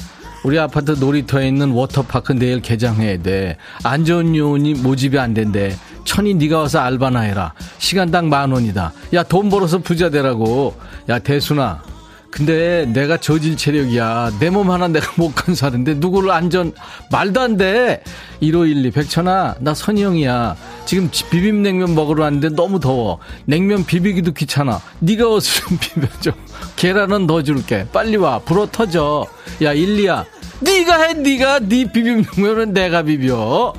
우리 아파트 놀이터에 있는 워터파크 내일 개장해야 돼. 안 좋은 요원이 모집이 안 된대. 천이 네가 와서 알바나 해라. 시간당 만 원이다. 야 돈 벌어서 부자 되라고. 야 대순아 근데 내가 저질 체력이야. 내 몸 하나 내가 못 간사는데 누구를 안전 말도 안 돼. 1512 백천아 나 선영이야. 지금 비빔냉면 먹으러 왔는데 너무 더워. 냉면 비비기도 귀찮아. 네가 어서 좀 비벼줘. 계란은 더 줄게. 빨리 와. 불어 터져. 야 일리야. 네가 해 네가 네 비빔냉면은 내가 비벼.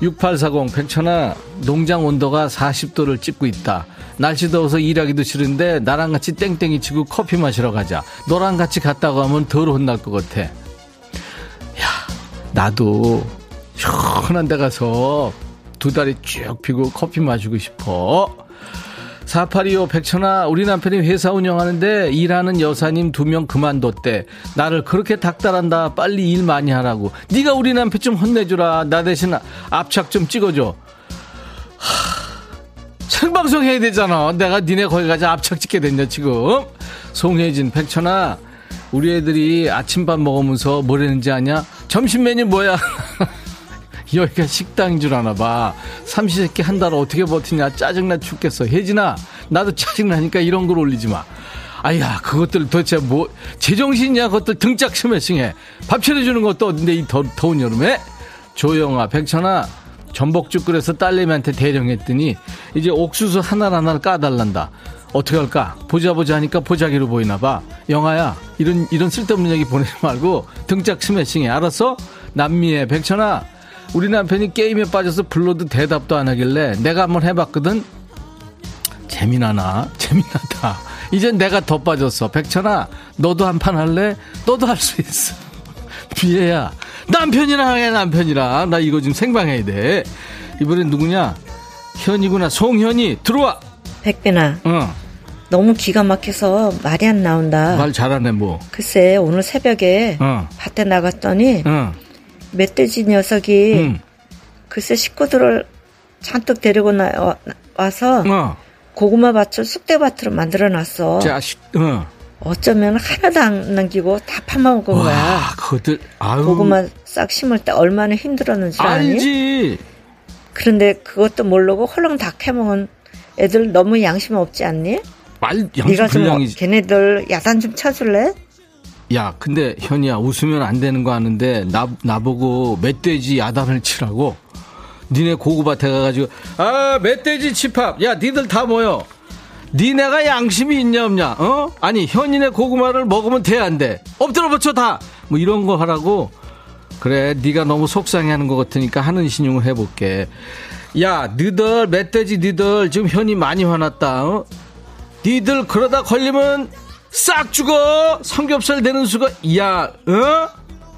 6840 백천아 농장 온도가 40도를 찍고 있다. 날씨 더워서 일하기도 싫은데 나랑 같이 땡땡이 치고 커피 마시러 가자. 너랑 같이 갔다고 하면 덜 혼날 것 같아. 야, 나도 시원한 데 가서 두 다리 쭉 피고 커피 마시고 싶어. 4825 백천아 우리 남편이 회사 운영하는데 일하는 여사님 두 명 그만뒀대 나를 그렇게 닥달한다 빨리 일 많이 하라고 네가 우리 남편 좀 혼내주라 나 대신 앞착 좀 찍어줘 생방송 해야 되잖아. 내가 니네 거기 가서 앞착 찍게 됐냐, 지금. 송혜진, 백천아, 우리 애들이 아침밥 먹으면서 뭐라는지 아냐? 점심 메뉴 뭐야? 여기가 식당인 줄 아나 봐. 삼시세끼 한 달 어떻게 버티냐? 짜증나 죽겠어. 혜진아, 나도 짜증나니까 이런 걸 올리지 마. 아야, 그것들 도대체 뭐, 제정신이야? 그것들 등짝 스매싱해. 밥 차려주는 것도 어딘데, 이 더, 더운 여름에? 조영아, 백천아, 전복죽 끓여서 딸내미한테 대령했더니 이제 옥수수 하나하나를 까달란다. 어떻게 할까? 보자 보자 하니까 보자기로 보이나 봐. 영아야, 이런 이런 쓸데없는 얘기 보내지 말고 등짝 스매싱해. 알았어? 남미의 백천아, 우리 남편이 게임에 빠져서 불러도 대답도 안 하길래 내가 한번 해봤거든. 재미나나? 재미나다. 이젠 내가 더 빠졌어. 백천아, 너도 한 판 할래? 너도 할 수 있어. 비애야, 남편이랑 해, 남편이랑. 나 이거 지금 생방해야 돼. 이번엔 누구냐? 현이구나. 송현이. 들어와. 백빈아. 어. 너무 기가 막혀서 말이 안 나온다. 말 잘하네, 뭐. 글쎄, 오늘 새벽에 어. 밭에 나갔더니 어. 멧돼지 녀석이 음. 글쎄 식구들을 잔뜩 데리고 나, 와, 서 어. 고구마 밭을 쑥대밭으로 만들어 놨어. 자, 어. 어쩌면 하나도 안 남기고 다 파먹은 거야. 와, 그들 아유. 고구마 싹 심을 때 얼마나 힘들었는지 아니? 알지. 그런데 그것도 모르고 홀랑 다 캐먹은 애들 너무 양심 없지 않니? 말 네가 좀 불량이... 걔네들 야단 좀 쳐줄래? 야, 근데 현이야 웃으면 안 되는 거 아는데 나 나보고 멧돼지 야단을 치라고. 니네 고구밭에 가가지고 아 멧돼지 집합. 야, 니들 다 모여. 니네가 양심이 있냐 없냐? 어? 아니 현인의 고구마를 먹으면 돼 안 돼? 엎드려 버쳐 다. 뭐 이런 거 하라고. 그래, 네가 너무 속상해하는 것 같으니까 하는 신용을 해볼게. 야, 너들 멧돼지 너들 지금 현이 많이 화났다. 어? 니들 그러다 걸리면 싹 죽어. 삼겹살 되는 수가 야, 어?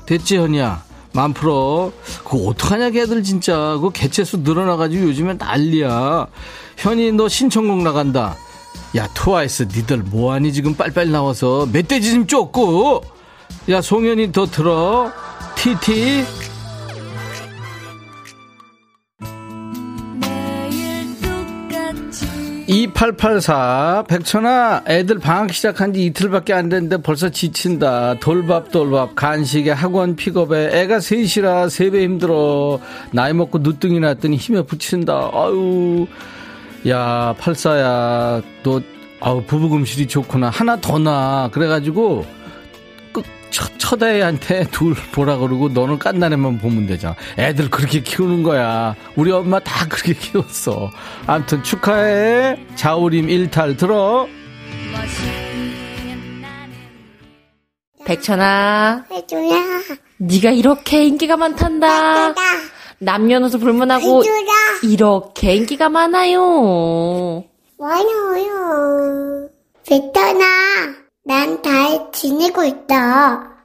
됐지 현이야. 만 풀어. 그거 어떡하냐 걔들 진짜. 그 개체수 늘어나가지고 요즘엔 난리야. 현이 너 신청곡 나간다. 야 트와이스 니들 뭐하니 지금 빨빨 나와서? 멧돼지 좀 쫓고! 야 송현이 더 들어. 티티. 2884 백천아 애들 방학 시작한 지 이틀밖에 안 됐는데 벌써 지친다. 돌밥 돌밥 간식에 학원 픽업에 애가 셋이라 세배 힘들어. 나이 먹고 누뚱이 났더니 힘에 부친다. 아유 야, 팔사야, 너, 아우, 부부금실이 좋구나. 하나 더 나. 그래가지고, 그, 첫, 첫 애한테 둘 보라 그러고 너는 깐난애만 보면 되잖아. 애들 그렇게 키우는 거야. 우리 엄마 다 그렇게 키웠어. 아무튼 축하해. 자우림 일탈 들어. 백천아. 해줘야. 네가 이렇게 인기가 많단다. 남녀노소 불문하고 해줘라. 이렇게 인기가 많아요. 많아요. 베터나, 난 잘 지내고 있다.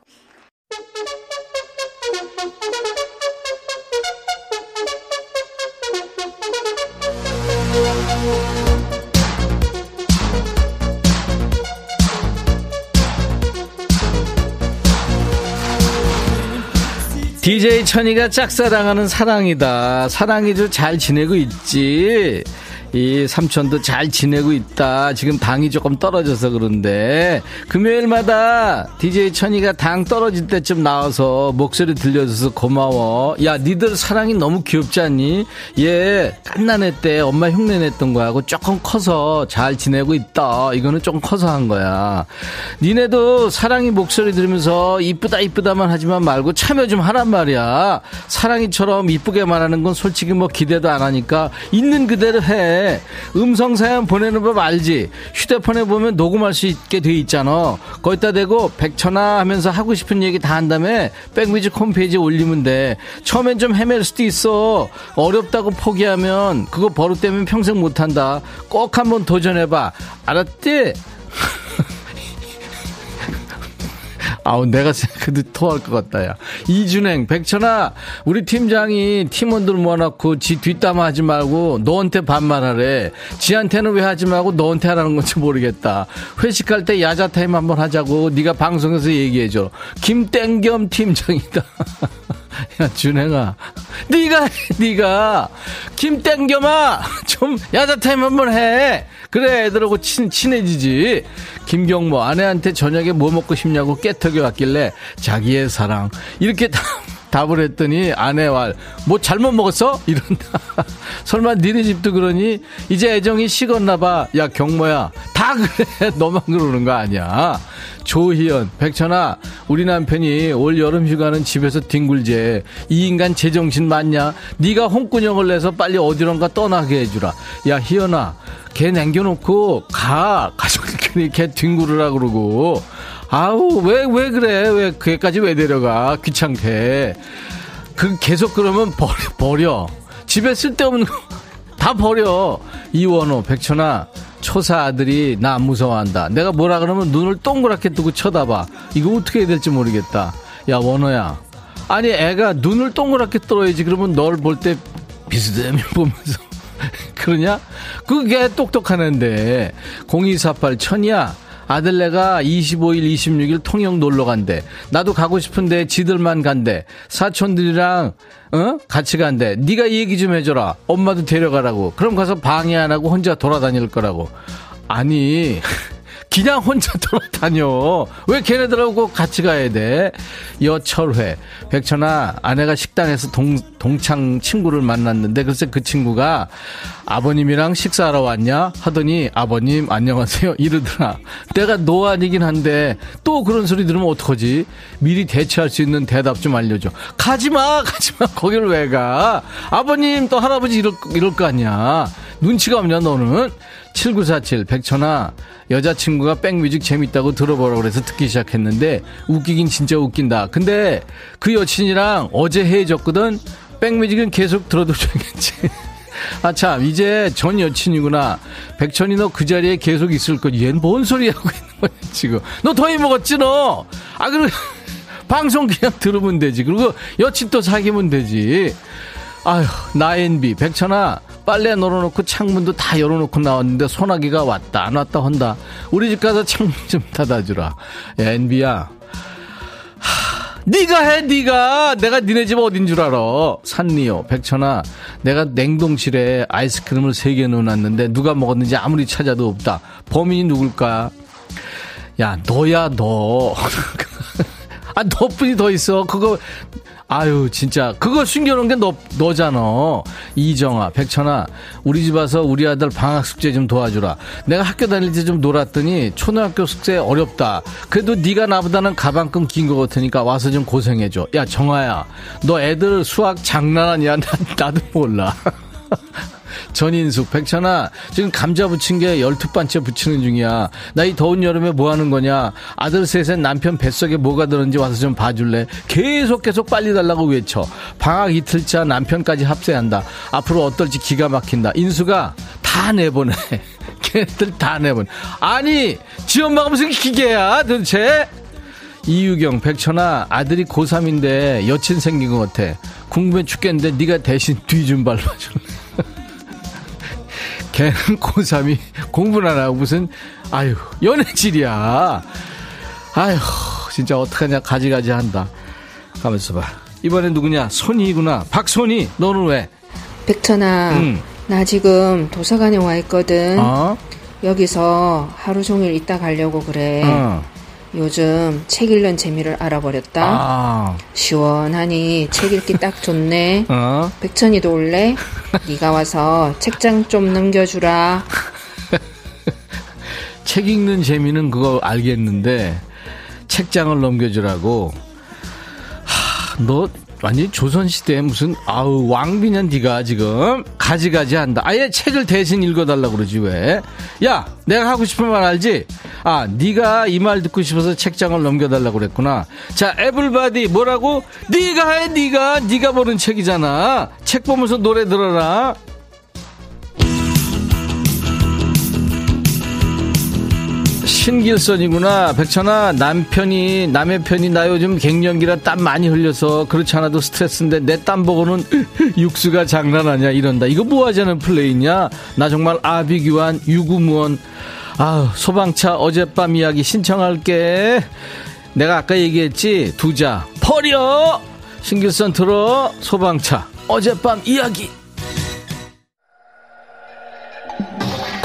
DJ 천이가 짝사랑하는 사랑이다. 사랑이도 잘 지내고 있지. 이 삼촌도 잘 지내고 있다. 지금 당이 조금 떨어져서 그런데 금요일마다 DJ 천이가 당 떨어질 때쯤 나와서 목소리 들려줘서 고마워. 야, 니들 사랑이 너무 귀엽지 않니? 얘 깐난애 때 엄마 흉내 냈던 거하고 조금 커서 잘 지내고 있다. 이거는 좀 커서 한 거야. 니네도 사랑이 목소리 들으면서 이쁘다 이쁘다만 하지만 말고 참여 좀 하란 말이야. 사랑이처럼 이쁘게 말하는 건 솔직히 뭐 기대도 안 하니까 있는 그대로 해. 음성 사연 보내는 법 알지? 휴대폰에 보면 녹음할 수 있게 돼 있잖아. 거기다 대고 백천아 하면서 하고 싶은 얘기 다 한 다음에 백뮤직 홈페이지에 올리면 돼. 처음엔 좀 헤맬 수도 있어. 어렵다고 포기하면 그거 버릇되면 평생 못한다. 꼭 한번 도전해봐. 알았지? 아우 내가 생각해도 토할 것 같다 야. 이준행 백천아 우리 팀장이 팀원들 모아놓고 지 뒷담화 하지 말고 너한테 반말하래. 지한테는 왜 하지 말고 너한테 하라는 건지 모르겠다. 회식할 때 야자 타임 한번 하자고 네가 방송에서 얘기해줘. 김땡겸 팀장이다 야 준행아. 네가 네가 김 땡겸아 좀 야자 타임 한번 해. 그래 애들하고 친, 친해지지. 김경모 아내한테 저녁에 뭐 먹고 싶냐고 깨턱이 왔길래 자기의 사랑. 이렇게 다 답을 했더니 아내와 뭐 잘못 먹었어? 이런다. 설마 니네 집도 그러니? 이제 애정이 식었나 봐. 야 경모야 다 그래. 너만 그러는 거 아니야. 조희연, 백천아, 우리 남편이 올 여름 휴가는 집에서 뒹굴제. 이 인간 제정신 맞냐? 네가 홍군형을 내서 빨리 어디론가 떠나게 해주라. 야 희연아, 걔 남겨놓고 가. 가족들끼리 걔 뒹굴으라 그러고. 아우 왜왜 그래? 왜 그애까지 왜 데려가? 귀찮게. 그 계속 그러면 버려 버려. 집에 쓸데없는 거 다 버려. 이원호, 백천아. 초사 아들이 나 무서워한다. 내가 뭐라 그러면 눈을 동그랗게 뜨고 쳐다봐. 이거 어떻게 해야 될지 모르겠다. 야, 원호야. 아니, 애가 눈을 동그랗게 떠야지. 그러면 널 볼 때 비스듬히 보면서. 그러냐? 그게 똑똑한 애인데. 0248 천이야. 아들내가 25일, 26일 통영 놀러 간대. 나도 가고 싶은데 지들만 간대. 사촌들이랑 어? 같이 간대. 네가 얘기 좀 해줘라. 엄마도 데려가라고. 그럼 가서 방해 안 하고 혼자 돌아다닐 거라고. 아니 그냥 혼자 돌아다녀. 왜 걔네들하고 같이 가야 돼? 여철회. 백천아, 아내가 식당에서 동, 동창 친구를 만났는데, 글쎄 그 친구가 아버님이랑 식사하러 왔냐? 하더니, 아버님, 안녕하세요. 이러더라. 내가 노안이긴 한데, 또 그런 소리 들으면 어떡하지? 미리 대처할 수 있는 대답 좀 알려줘. 가지마! 가지마! 거기를 왜 가? 아버님, 또 할아버지 이럴, 이럴 거 아니야. 눈치가 없냐, 너는? 7947 백천아 여자친구가 백뮤직 재밌다고 들어보라고 그래서 듣기 시작했는데 웃기긴 진짜 웃긴다. 근데 그 여친이랑 어제 헤어졌거든. 백뮤직은 계속 들어도 되겠지. 아 참 이제 전 여친이구나. 백천이 너 그 자리에 계속 있을 거지 얘는 뭔 소리 하고 있는 거야 지금? 너 더위 먹었지 너 아 그럼 방송 그냥 들으면 되지. 그리고 여친 또 사귀면 되지. 아휴 나엔비 백천아 빨래 널어놓고 창문도 다 열어놓고 나왔는데 소나기가 왔다. 안 왔다 한다. 우리 집 가서 창문 좀 닫아주라. 야 엔비야. 네가 해 네가. 내가 니네 집 어딘 줄 알아? 산리오 백천아 내가 냉동실에 아이스크림을 세 개 넣어놨는데 누가 먹었는지 아무리 찾아도 없다. 범인이 누굴까? 야 너야 너. 아, 너뿐이 더 있어. 그거, 아유, 진짜. 그거 숨겨놓은 게 너, 너잖아. 이정아, 백천아, 우리 집 와서 우리 아들 방학 숙제 좀 도와주라. 내가 학교 다닐 때 좀 놀았더니 초등학교 숙제 어렵다. 그래도 네가 나보다는 가방끈 긴것 같으니까 와서 좀 고생해줘. 야, 정아야, 너 애들 수학 장난하냐? 나, 나도 몰라. 전인숙, 백천아, 지금 감자 부친 게 열두 반째 부치는 중이야. 나 이 더운 여름에 뭐 하는 거냐? 아들 셋에 남편 뱃속에 뭐가 들었는지 와서 좀 봐줄래? 계속 계속 빨리 달라고 외쳐. 방학 이틀차 남편까지 합세한다. 앞으로 어떨지 기가 막힌다. 인수가 다 내보내. 걔네들 다 내보내. 아니, 지 엄마가 무슨 기계야, 도대체? 이유경, 백천아, 아들이 고3인데 여친 생긴 것 같아. 궁금해 죽겠는데 네가 대신 뒤 좀 밟아줄래? 걔는 고3이 공부를 안 하고 무슨, 아유, 연애질이야. 아유, 진짜 어떡하냐, 가지가지 한다. 가만있어 봐. 이번엔 누구냐? 손이구나. 박손이, 너는 왜? 백천아, 응. 나 지금 도서관에 와 있거든. 어? 여기서 하루 종일 있다 가려고 그래. 어. 요즘 책 읽는 재미를 알아버렸다. 아, 시원하니 책 읽기 딱 좋네. 어? 백천이도 올래? 네가 와서 책장 좀 넘겨주라. 책 읽는 재미는 그거 알겠는데, 책장을 넘겨주라고. 하, 너 완전 조선시대에 무슨, 아우, 왕비년 네가 지금 가지가지 한다. 아예 책을 대신 읽어달라고 그러지, 왜? 야, 내가 하고 싶은 말 알지? 아, 네가 이 말 듣고 싶어서 책장을 넘겨달라고 그랬구나. 자, 에블바디 뭐라고? 네가 해, 네가. 네가 보는 책이잖아. 책 보면서 노래 들어라. 신길선이구나. 백천아, 남편이, 남의 편이 나 요즘 갱년기라 땀 많이 흘려서 그렇지 않아도 스트레스인데 내 땀 보고는 육수가 장난 아니야. 이런다. 이거 뭐 하자는 플레이냐? 나 정말 아비규환, 유구무원. 아 소방차 어젯밤 이야기 신청할게. 내가 아까 얘기했지? 두자. 버려! 신길선 들어. 소방차. 어젯밤 이야기.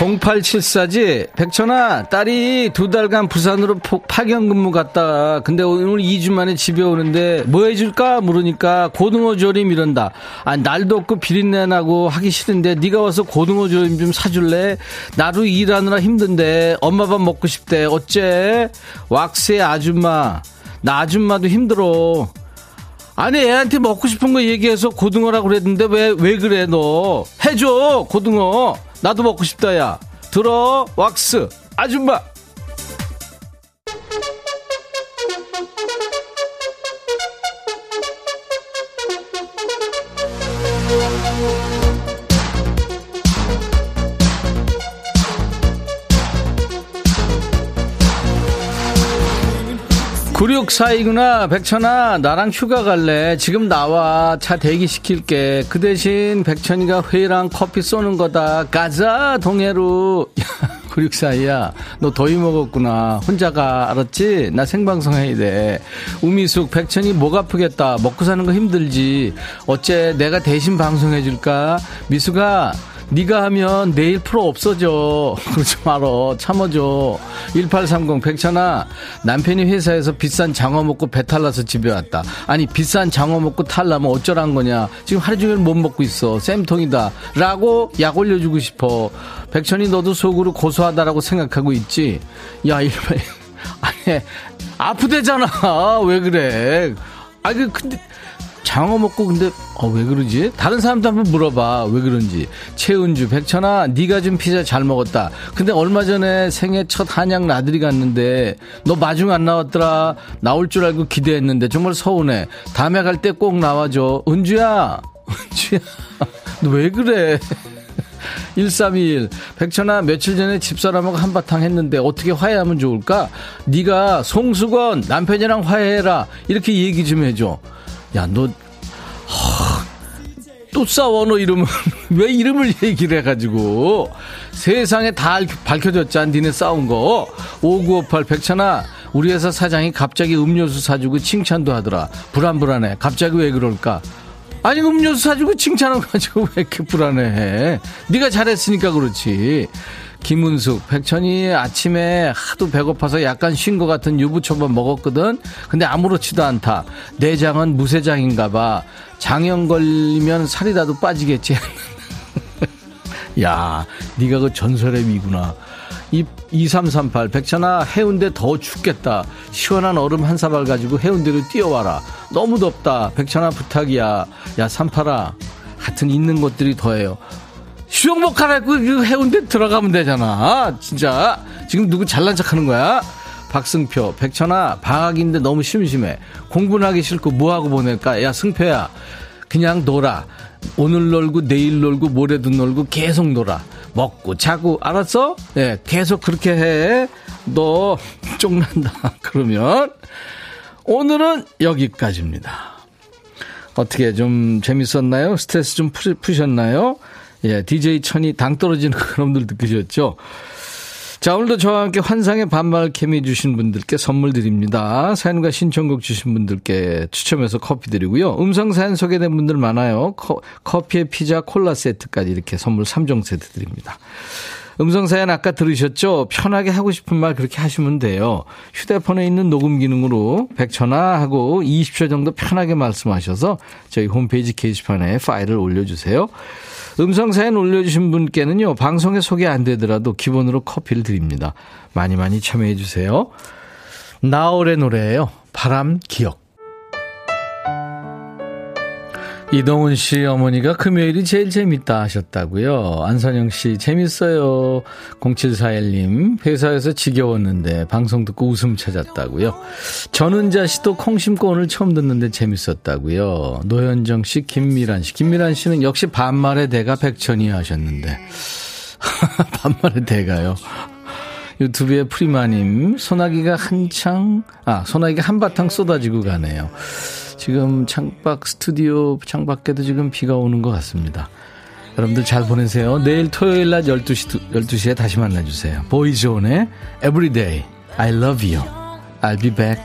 0874지 백천아 딸이 두 달간 부산으로 폭- 파견 근무 갔다. 근데 오늘 2주 만에 집에 오는데 뭐 해줄까 물으니까 고등어 조림 이런다. 아 날도 없고 비린내 나고 하기 싫은데 네가 와서 고등어 조림 좀 사줄래? 나도 일하느라 힘든데 엄마 밥 먹고 싶대. 어째? 왁스의 아줌마. 나 아줌마도 힘들어 아니 애한테 먹고 싶은 거 얘기해서 고등어라고 그랬는데 왜 왜 그래 너? 해줘 고등어. 나도 먹고 싶다 야. 들어 왁스. 아줌마 구육사이구나 백천아 나랑 휴가 갈래 지금 나와 차 대기시킬게 그 대신 백천이가 회랑 커피 쏘는 거다 가자 동해로 야, 9642야, 너 더위 먹었구나. 혼자 가, 알았지? 나 생방송 해야 돼. 우미숙, 백천이 목 아프겠다. 먹고 사는 거 힘들지. 어째 내가 대신 방송해줄까? 미숙아, 네가 하면 내일 프로 없어져. 그러지 말어. 참아줘. 1830 백천아 남편이 회사에서 비싼 장어 먹고 배탈 나서 집에 왔다. 아니 비싼 장어 먹고 탈나면 어쩌란 거냐. 지금 하루 종일 못 먹고 있어. 쌤통이다. 라고 약 올려주고 싶어. 백천이 너도 속으로 고소하다라고 생각하고 있지. 야 이러면 아니 아프대잖아. 왜 그래. 아니 근데 장어 먹고 근데 어, 왜 그러지? 다른 사람도 한번 물어봐. 왜 그런지. 최은주 백천아 네가 준 피자 잘 먹었다. 근데 얼마 전에 생애 첫 한약 나들이 갔는데 너 마중 안 나왔더라. 나올 줄 알고 기대했는데 정말 서운해. 다음에 갈 때 꼭 나와줘. 은주야! 은주야! 너 왜 그래? 1321 백천아 며칠 전에 집사람하고 한바탕 했는데 어떻게 화해하면 좋을까? 네가 송수건 남편이랑 화해해라. 이렇게 얘기 좀 해줘 야너 또 싸워 너 이름은 왜 이름을 얘기를 해가지고. 세상에 다 밝혀졌잖아 니네 싸운 거. 5958 백천아 우리 회사 사장이 갑자기 음료수 사주고 칭찬도 하더라. 불안불안해. 갑자기 왜 그럴까? 아니 음료수 사주고 칭찬을 가지고 왜 이렇게 불안해? 네가 잘했으니까 그렇지 김은숙, 백천이 아침에 하도 배고파서 약간 쉰 것 같은 유부초밥 먹었거든. 근데 아무렇지도 않다. 내장은 무쇠장인가 봐. 장염 걸리면 살이라도 빠지겠지. 야, 네가 그 전설의 미구나. 2338 백천아 해운대 더 춥겠다 시원한 얼음 한 사발 가지고 해운대로 뛰어와라 너무 덥다 백천아 부탁이야 야 삼팔아 하여튼 있는 것들이 더해요 수영복 갈아입고 그 해운대 들어가면 되잖아. 진짜. 지금 누구 잘난 척 하는 거야? 박승표, 백천아, 방학인데 너무 심심해. 공부는 하기 싫고 뭐하고 보낼까? 야, 승표야. 그냥 놀아. 오늘 놀고 내일 놀고 모레도 놀고 계속 놀아. 먹고 자고 알았어? 예, 네, 계속 그렇게 해. 너 쪽난다. 그러면 오늘은 여기까지입니다. 어떻게 좀 재밌었나요? 스트레스 좀 푸셨나요? 예, DJ 천이 당 떨어지는 그놈들 느끼셨죠? 자, 오늘도 저와 함께 환상의 반말 케미 주신 분들께 선물 드립니다. 사연과 신청곡 주신 분들께 추첨해서 커피 드리고요. 음성 사연 소개된 분들 많아요. 커, 커피에 피자, 콜라 세트까지 이렇게 선물 3종 세트 드립니다. 음성 사연 아까 들으셨죠? 편하게 하고 싶은 말 그렇게 하시면 돼요. 휴대폰에 있는 녹음 기능으로 100초나 하고 20초 정도 편하게 말씀하셔서 저희 홈페이지 게시판에 파일을 올려주세요. 음성 사연 올려주신 분께는요, 방송에 소개 안 되더라도 기본으로 커피를 드립니다. 많이 많이 참여해 주세요. 나월의 노래예요. 바람 기억. 이동훈 씨 어머니가 금요일이 제일 재밌다 하셨다고요. 안선영 씨 재밌어요. 0741님 회사에서 지겨웠는데 방송 듣고 웃음 찾았다고요. 전은자 씨도 콩 심고 오늘 처음 듣는데 재밌었다고요. 노현정 씨, 김미란 씨. 김미란 씨는 역시 반말의 대가 백천이 하셨는데 반말의 대가요. 유튜브에 프리마님 소나기가 한창 아 소나기가 한바탕 쏟아지고 가네요. 지금 창밖 스튜디오 창밖에도 지금 비가 오는 것 같습니다. 여러분들 잘 보내세요. 내일 토요일 날 12시, 12시에 다시 만나주세요. 보이즈온의 Everyday I Love You. I'll be back.